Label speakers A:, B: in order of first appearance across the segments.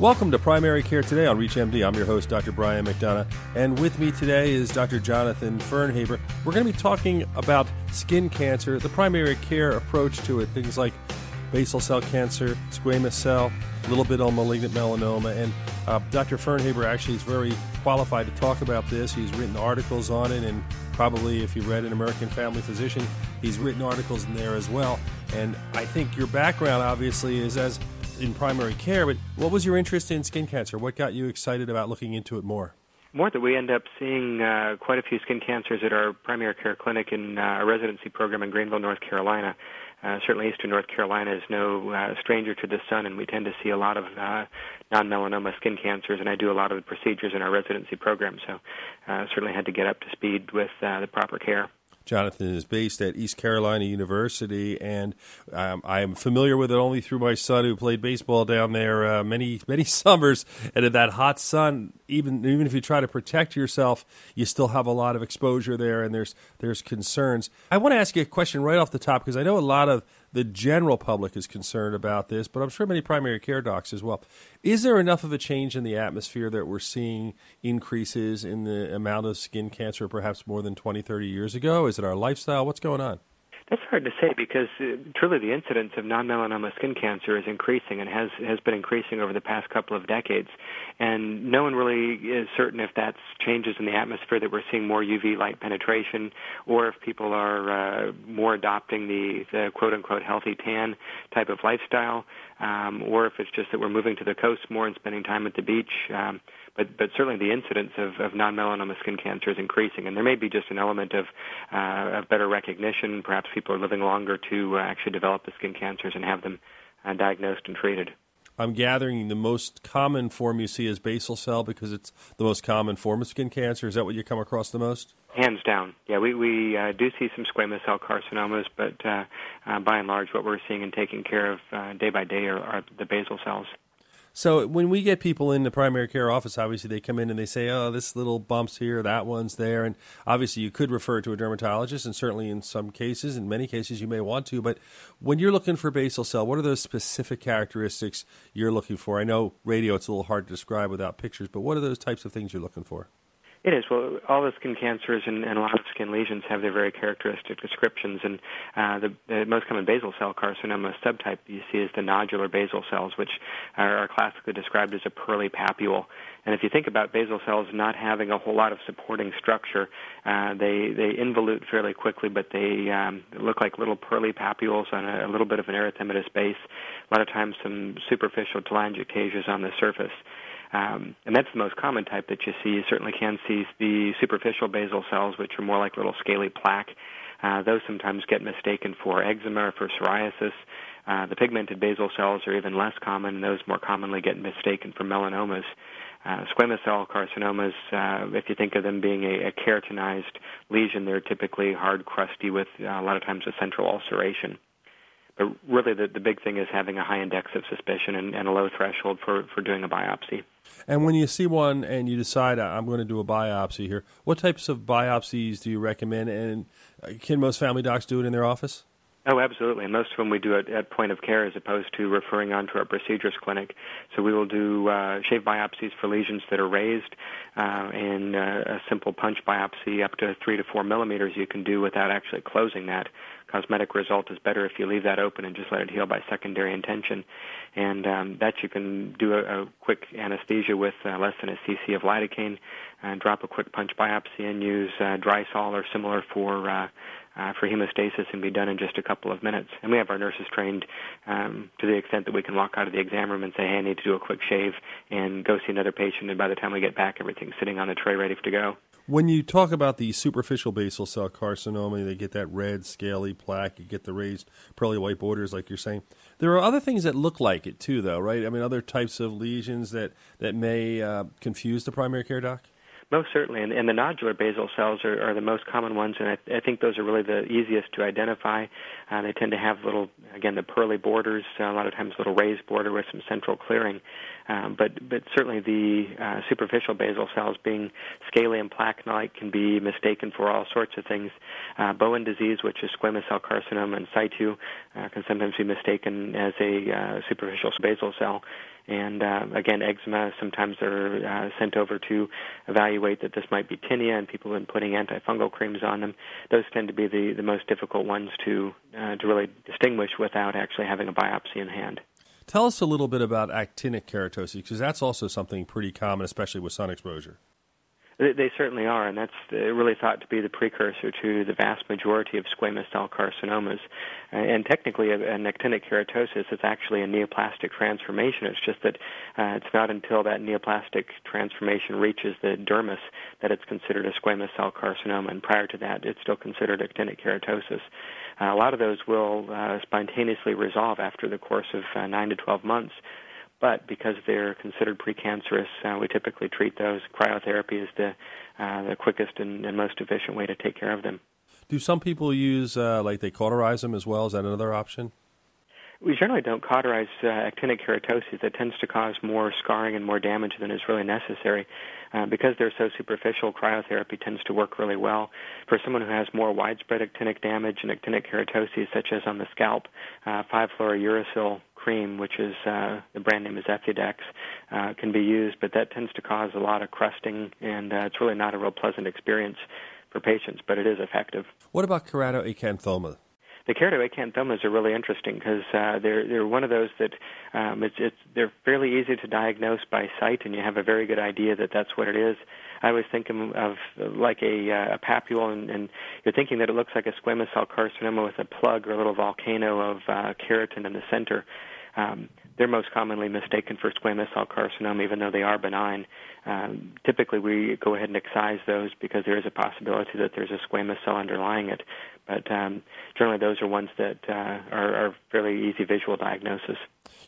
A: Welcome to Primary Care Today on ReachMD. I'm your host, Dr. Brian McDonough, and with me today is Dr. Jonathan Firnhaber. We're going to be talking about skin cancer, the primary care approach to it, things like basal cell cancer, squamous cell, a little bit on malignant melanoma. And uh, Dr. Firnhaber actually is very qualified to talk about this. He's written articles on it, and probably if you read an American Family Physician, he's written articles in there as well. And I think your background, obviously, is as in primary care, but what was your interest in skin cancer? What got you excited about looking into it more?
B: More that we end up seeing uh, quite a few skin cancers at our primary care clinic in uh, a residency program in Greenville, North Carolina. Uh, certainly, Eastern North Carolina is no uh, stranger to the sun, and we tend to see a lot of uh, non-melanoma skin cancers. And I do a lot of the procedures in our residency program, so uh, certainly had to get up to speed with uh, the proper care.
A: Jonathan is based at East Carolina University, and um, I am familiar with it only through my son, who played baseball down there uh, many many summers. And in that hot sun, even even if you try to protect yourself, you still have a lot of exposure there, and there's there's concerns. I want to ask you a question right off the top because I know a lot of the general public is concerned about this, but I'm sure many primary care docs as well. Is there enough of a change in the atmosphere that we're seeing increases in the amount of skin cancer perhaps more than 20, 30 years ago? Is it our lifestyle? What's going on?
B: That's hard to say because uh, truly the incidence of non-melanoma skin cancer is increasing and has has been increasing over the past couple of decades, and no one really is certain if that's changes in the atmosphere that we're seeing more UV light penetration, or if people are uh, more adopting the the quote unquote healthy tan type of lifestyle, um, or if it's just that we're moving to the coast more and spending time at the beach. Um, but but certainly the incidence of, of non-melanoma skin cancer is increasing, and there may be just an element of, uh, of better recognition. Perhaps people are living longer to uh, actually develop the skin cancers and have them uh, diagnosed and treated.
A: I'm gathering the most common form you see is basal cell because it's the most common form of skin cancer. Is that what you come across the most?
B: Hands down, yeah. We we uh, do see some squamous cell carcinomas, but uh, uh, by and large, what we're seeing and taking care of uh, day by day are, are the basal cells.
A: So when we get people in the primary care office, obviously they come in and they say, "Oh, this little bumps here, that one's there," and obviously you could refer to a dermatologist, and certainly in some cases, in many cases, you may want to. But when you're looking for basal cell, what are those specific characteristics you're looking for? I know radio; it's a little hard to describe without pictures, but what are those types of things you're looking for?
B: It is. Well, all the skin cancers and, and a lot of skin lesions have their very characteristic descriptions, and uh, the, the most common basal cell carcinoma subtype you see is the nodular basal cells, which are, are classically described as a pearly papule. And if you think about basal cells not having a whole lot of supporting structure, uh, they they involute fairly quickly, but they um, look like little pearly papules on a, a little bit of an erythematous base. A lot of times, some superficial telangiectasias on the surface. Um, and that's the most common type that you see. You certainly can see the superficial basal cells, which are more like little scaly plaque. Uh, those sometimes get mistaken for eczema or for psoriasis. Uh, the pigmented basal cells are even less common. and Those more commonly get mistaken for melanomas. Uh, squamous cell carcinomas, uh, if you think of them being a, a keratinized lesion, they're typically hard, crusty, with uh, a lot of times a central ulceration. But really, the, the big thing is having a high index of suspicion and, and a low threshold for, for doing a biopsy.
A: And when you see one and you decide I'm going to do a biopsy here, what types of biopsies do you recommend? And uh, can most family docs do it in their office?
B: Oh, absolutely. And most of them we do it at point of care as opposed to referring on to our procedures clinic. So we will do uh, shave biopsies for lesions that are raised, uh, and uh, a simple punch biopsy up to three to four millimeters you can do without actually closing that. Cosmetic result is better if you leave that open and just let it heal by secondary intention. And um, that you can do a, a quick anesthesia with uh, less than a cc of lidocaine, and drop a quick punch biopsy and use uh, Drysol or similar for uh, uh, for hemostasis and be done in just a couple of minutes. And we have our nurses trained um, to the extent that we can walk out of the exam room and say, hey, I need to do a quick shave and go see another patient. And by the time we get back, everything's sitting on the tray ready to go.
A: When you talk about the superficial basal cell carcinoma, they get that red, scaly plaque, you get the raised pearly white borders, like you're saying. There are other things that look like it too, though, right? I mean, other types of lesions that, that may uh, confuse the primary care doc?
B: Most certainly, and, and the nodular basal cells are, are the most common ones, and I, I think those are really the easiest to identify. Uh, they tend to have little, again, the pearly borders, uh, a lot of times little raised border with some central clearing. Um, but but certainly the uh, superficial basal cells being scaly and plaque-like can be mistaken for all sorts of things. Uh, Bowen disease, which is squamous cell carcinoma in situ, uh, can sometimes be mistaken as a uh, superficial basal cell And uh, again, eczema, sometimes they're uh, sent over to evaluate that this might be tinea, and people have been putting antifungal creams on them. Those tend to be the, the most difficult ones to, to really distinguish without actually having a biopsy in hand.
A: Tell us a little bit about actinic keratosis, because that's also something pretty common, especially with sun exposure.
B: They, certainly are, and that's really thought to be the precursor to the vast majority of squamous cell carcinomas. Uh, and technically, a, actinic keratosis is actually a neoplastic transformation. It's just that uh, it's not until that neoplastic transformation reaches the dermis that it's considered a squamous cell carcinoma, and prior to that, it's still considered actinic keratosis. Uh, a lot of those will uh, spontaneously resolve after the course of uh, 9 to 12 months but because they're considered precancerous, uh, we typically treat those. Cryotherapy is the uh, the quickest and, and, most efficient way to take care of them.
A: Do some people use uh, like they cauterize them as well? Is that another option?
B: We generally don't cauterize uh, actinic keratosis. That tends to cause more scarring and more damage than is really necessary. Uh, because they're so superficial, cryotherapy tends to work really well. For someone who has more widespread actinic damage and actinic keratosis, such as on the scalp, uh, 5-fluorouracil cream, which is uh, the brand name is Efudex, uh, can be used, but that tends to cause a lot of crusting, and uh, it's really not a real pleasant experience for patients, but it is effective.
A: What about keratoacanthoma?
B: the keratoacanthomas are really interesting because uh, they're they're one of those that um, it's it's they're fairly easy to diagnose by sight, and you have a very good idea that that's what it is. I always think of like a, uh, a papule, and, and you're thinking that it looks like a squamous cell carcinoma with a plug or a little volcano of uh, keratin in the center. Um, they're most commonly mistaken for squamous cell carcinoma, even though they are benign. Um, typically, we go ahead and excise those because there is a possibility that there's a squamous cell underlying it. But um, generally, those are ones that uh, are, are fairly easy visual diagnosis.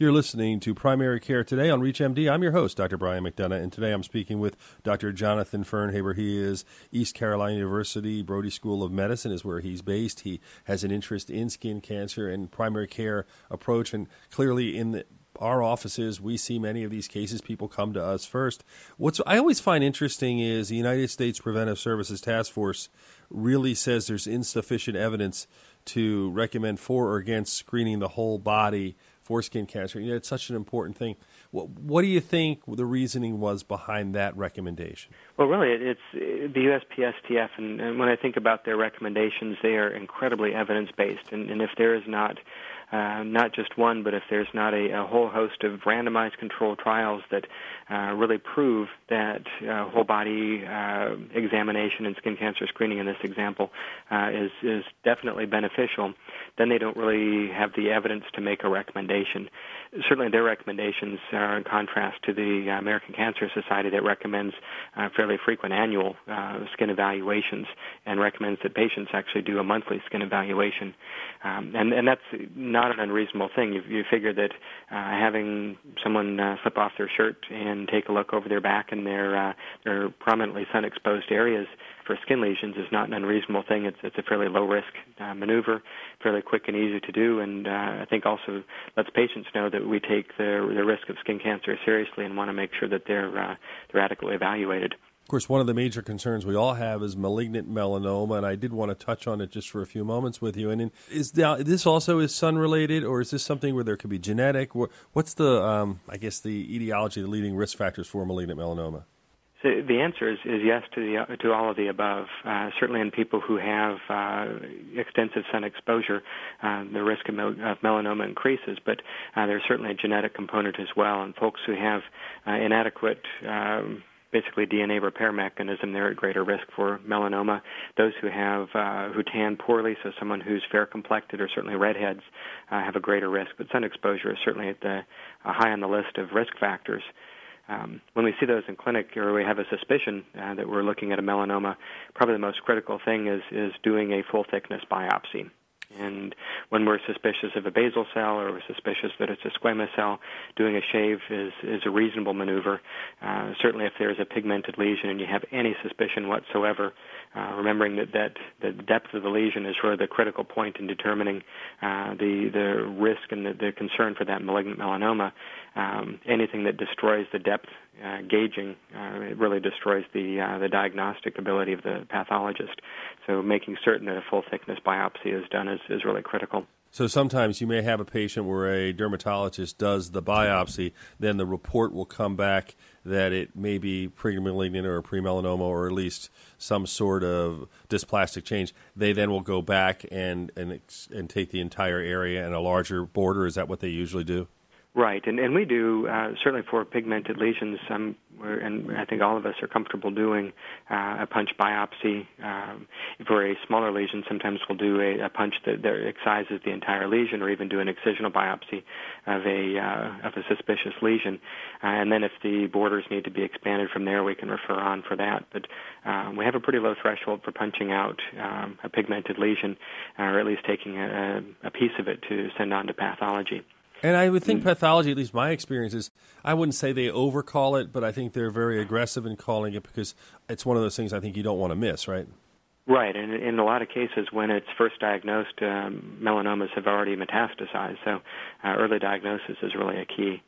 A: You're listening to Primary Care Today on ReachMD. I'm your host, Dr. Brian McDonough, and today I'm speaking with Dr. Jonathan Firnhaber. He is East Carolina University Brody School of Medicine is where he's based. He has an interest in skin cancer and primary care approach, and clearly in the, our offices, we see many of these cases. People come to us first. What's I always find interesting is the United States Preventive Services Task Force really says there's insufficient evidence to recommend for or against screening the whole body for skin cancer. You know, it's such an important thing. What, what, do you think the reasoning was behind that recommendation?
B: Well, really, it's the USPSTF, and, and when I think about their recommendations, they are incredibly evidence based. And, and if there is not uh, not just one, but if there's not a, a whole host of randomized controlled trials that uh, really prove that uh, whole body uh, examination and skin cancer screening in this example uh, is is definitely beneficial, then they don't really have the evidence to make a recommendation. Certainly, their recommendations are in contrast to the American Cancer Society that recommends uh, fairly frequent annual uh, skin evaluations and recommends that patients actually do a monthly skin evaluation. Um, and, and that's not an unreasonable thing. You, you figure that uh, having someone uh, slip off their shirt and take a look over their back and their uh, their prominently sun-exposed areas for skin lesions is not an unreasonable thing. It's it's a fairly low-risk uh, maneuver, fairly quick and easy to do, and uh, I think also lets patients know that we take the the risk of skin cancer seriously and want to make sure that they're uh, they're adequately evaluated.
A: Of course, one of the major concerns we all have is malignant melanoma, and I did want to touch on it just for a few moments with you. And is this also is sun related, or is this something where there could be genetic? What's the, um, I guess, the etiology, the leading risk factors for malignant melanoma?
B: So the answer is, is yes to the to all of the above. Uh, certainly, in people who have uh, extensive sun exposure, uh, the risk of, mel- of, melanoma increases. But uh, there's certainly a genetic component as well. And folks who have uh, inadequate um, basically DNA repair mechanism, they're at greater risk for melanoma. Those who have uh, who tan poorly, so someone who's fair complected or certainly redheads, uh, have a greater risk. But sun exposure is certainly at the uh, high on the list of risk factors. Um, when we see those in clinic or we have a suspicion uh, that we're looking at a melanoma, probably the most critical thing is is doing a full thickness biopsy. And when we're suspicious of a basal cell or we're suspicious that it's a squamous cell, doing a shave is, is a reasonable maneuver. Uh, certainly, if there's a pigmented lesion and you have any suspicion whatsoever, uh, remembering that, that the depth of the lesion is really the critical point in determining uh, the, the risk and the, the concern for that malignant melanoma. Um, anything that destroys the depth uh, gauging uh, it really destroys the uh, the diagnostic ability of the pathologist. So making certain that a full thickness biopsy is done is, is really critical.
A: So sometimes you may have a patient where a dermatologist does the biopsy, then the report will come back that it may be pre-malignant or pre-melanoma or at least some sort of dysplastic change. They then will go back and and and take the entire area and a larger border. Is that what they usually do?
B: Right, and and we do uh, certainly for pigmented lesions. Um, and I think all of us are comfortable doing uh, a punch biopsy. Um, for a smaller lesion, sometimes we'll do a, a punch that, that excises the entire lesion, or even do an excisional biopsy of a uh, of a suspicious lesion. Uh, and then, if the borders need to be expanded from there, we can refer on for that. But um, we have a pretty low threshold for punching out um, a pigmented lesion, uh, or at least taking a, a piece of it to send on to pathology.
A: And I would think mm. pathology, at least my experience is, I wouldn't say they overcall it, but I think they're very aggressive in calling it because it's one of those things I think you don't want to miss, right?
B: Right, and in a lot of cases, when it's first diagnosed, um, melanomas have already metastasized. So, uh, early diagnosis is really a key.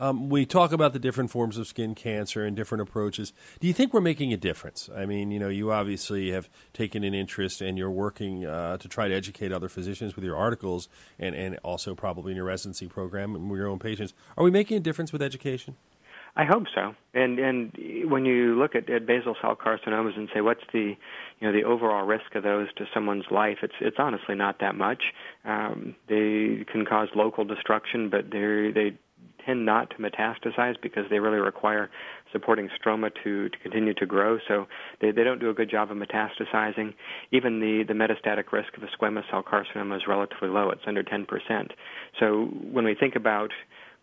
A: Um, we talk about the different forms of skin cancer and different approaches. Do you think we're making a difference? I mean, you know, you obviously have taken an interest and you're working uh, to try to educate other physicians with your articles and, and also probably in your residency program and with your own patients. Are we making a difference with education?
B: I hope so. And and when you look at, at basal cell carcinomas and say what's the you know the overall risk of those to someone's life, it's it's honestly not that much. Um, they can cause local destruction, but they they tend not to metastasize because they really require supporting stroma to, to continue to grow. So they, they don't do a good job of metastasizing. Even the, the metastatic risk of a squamous cell carcinoma is relatively low. It's under 10%. So when we think about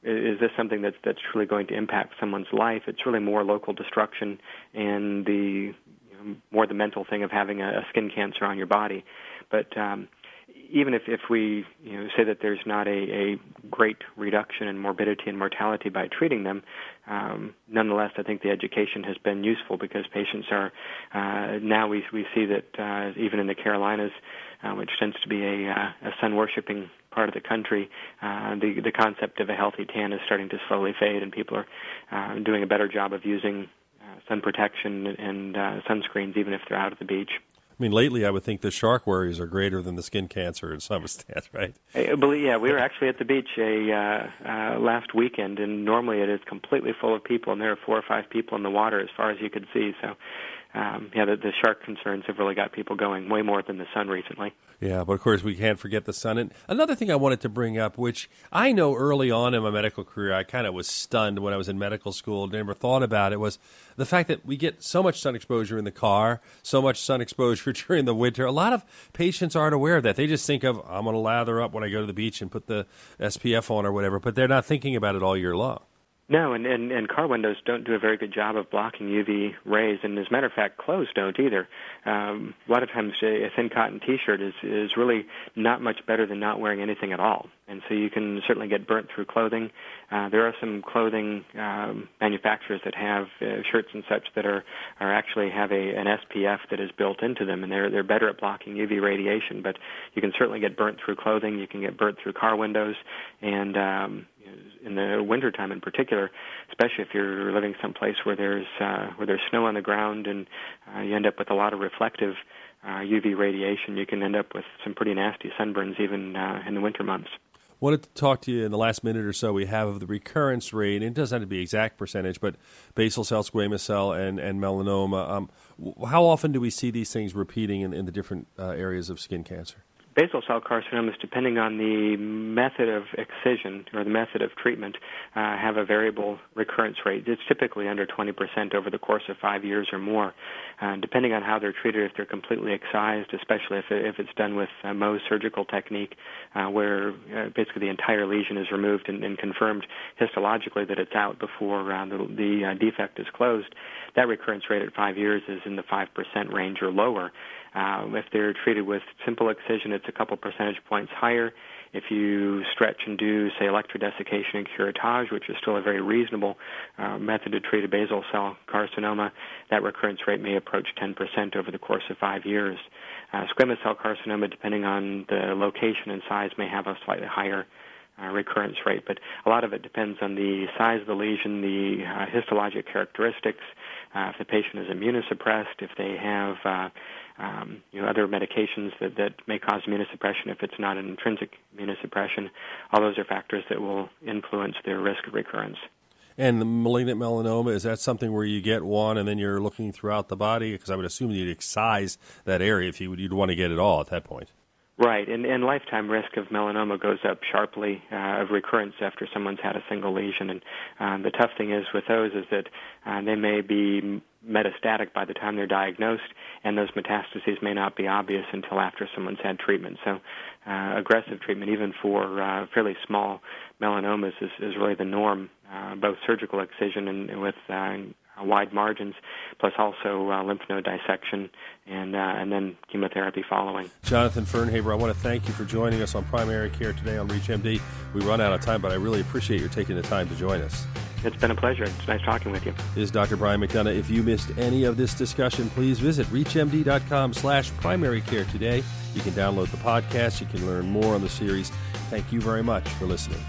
B: is this something that's that's truly going to impact someone's life? It's really more local destruction and the you know, more the mental thing of having a, a skin cancer on your body. But um, even if, if we you know, say that there's not a, a great reduction in morbidity and mortality by treating them, um, nonetheless, I think the education has been useful because patients are uh, now we we see that uh, even in the Carolinas, uh, which tends to be a, uh, a sun worshiping part of the country, uh, the the concept of a healthy tan is starting to slowly fade, and people are uh, doing a better job of using sun protection and sunscreens even if they're out at the beach.
A: I mean, lately I would think the shark worries are greater than the skin cancer in some extent, right?
B: I believe, yeah, we were actually at the beach a uh, uh, last weekend, and normally it is completely full of people, and there are four or five people in the water as far as you could see. So um, yeah, the, the shark concerns have really got people going way more than the sun recently.
A: Yeah, but of course we can't forget the sun. And another thing I wanted to bring up, which I know early on in my medical career, I kind of was stunned when I was in medical school, never thought about it, was the fact that we get so much sun exposure in the car, so much sun exposure during the winter. A lot of patients aren't aware of that. They just think of, I'm going to lather up when I go to the beach and put the SPF on or whatever, but they're not thinking about it all year long.
B: No, and, and, and car windows don't do a very good job of blocking UV rays, and as a matter of fact, clothes don't either. Um, a lot of times, a, thin cotton T-shirt is is really not much better than not wearing anything at all, and so you can certainly get burnt through clothing. Uh, there are some clothing um, manufacturers that have uh, shirts and such that are are actually have a an SPF that is built into them, and they're they're better at blocking UV radiation. But you can certainly get burnt through clothing. You can get burnt through car windows, and um, in the wintertime in particular, especially if you're living someplace where there's uh, where there's snow on the ground and uh, you end up with a lot of reflective uh, UV radiation, you can end up with some pretty nasty sunburns even uh, in the winter months.
A: Wanted to talk to you in the last minute or so we have of the recurrence rate. It doesn't have to be exact percentage, but basal cell, squamous cell, and, and melanoma. Um, how often do we see these things repeating in, in the different uh, areas of skin cancer?
B: Basal cell carcinomas, depending on the method of excision or the method of treatment, uh, have a variable recurrence rate. It's typically under 20% over the course of five years or more. Uh, depending on how they're treated, if they're completely excised, especially if, if it's done with a Mohs surgical technique, uh, where uh, basically the entire lesion is removed and, and, confirmed histologically that it's out before uh, the, the defect is closed, that recurrence rate at five years is in the 5% range or lower. Um, if they're treated with simple excision, it's a couple percentage points higher. If you stretch and do, say, electrodesiccation and curettage, which is still a very reasonable uh, method to treat a basal cell carcinoma, that recurrence rate may approach 10% over the course of five years. Uh, squamous cell carcinoma, depending on the location and size, may have a slightly higher uh, recurrence rate, but a lot of it depends on the size of the lesion, the uh, histologic characteristics, uh, if the patient is immunosuppressed, if they have uh, um, you know, other medications that, that may cause immunosuppression if it's not an intrinsic immunosuppression. All those are factors that will influence their risk of recurrence.
A: And the malignant melanoma, is that something where you get one and then you're looking throughout the body? Because I would assume you'd excise that area if you would, you'd want to get it all at that point.
B: Right, and, and lifetime risk of melanoma goes up sharply uh, of recurrence after someone's had a single lesion. And uh, the tough thing is with those is that uh, they may be metastatic by the time they're diagnosed, and those metastases may not be obvious until after someone's had treatment. So, uh, aggressive treatment, even for uh, fairly small melanomas, is, is really the norm. Uh, both surgical excision and, with uh, wide margins, plus also uh, lymph node dissection and uh, and then chemotherapy following.
A: Jonathan Firnhaber, I want to thank you for joining us on Primary Care today on ReachMD. We run out of time, but I really appreciate your taking the time to join us.
B: It's been a pleasure. It's nice talking with you.
A: This is Dr. Brian McDonough. If you missed any of this discussion, please visit reachmd.com slash primary care today. You can download the podcast. You can learn more on the series. Thank you very much for listening.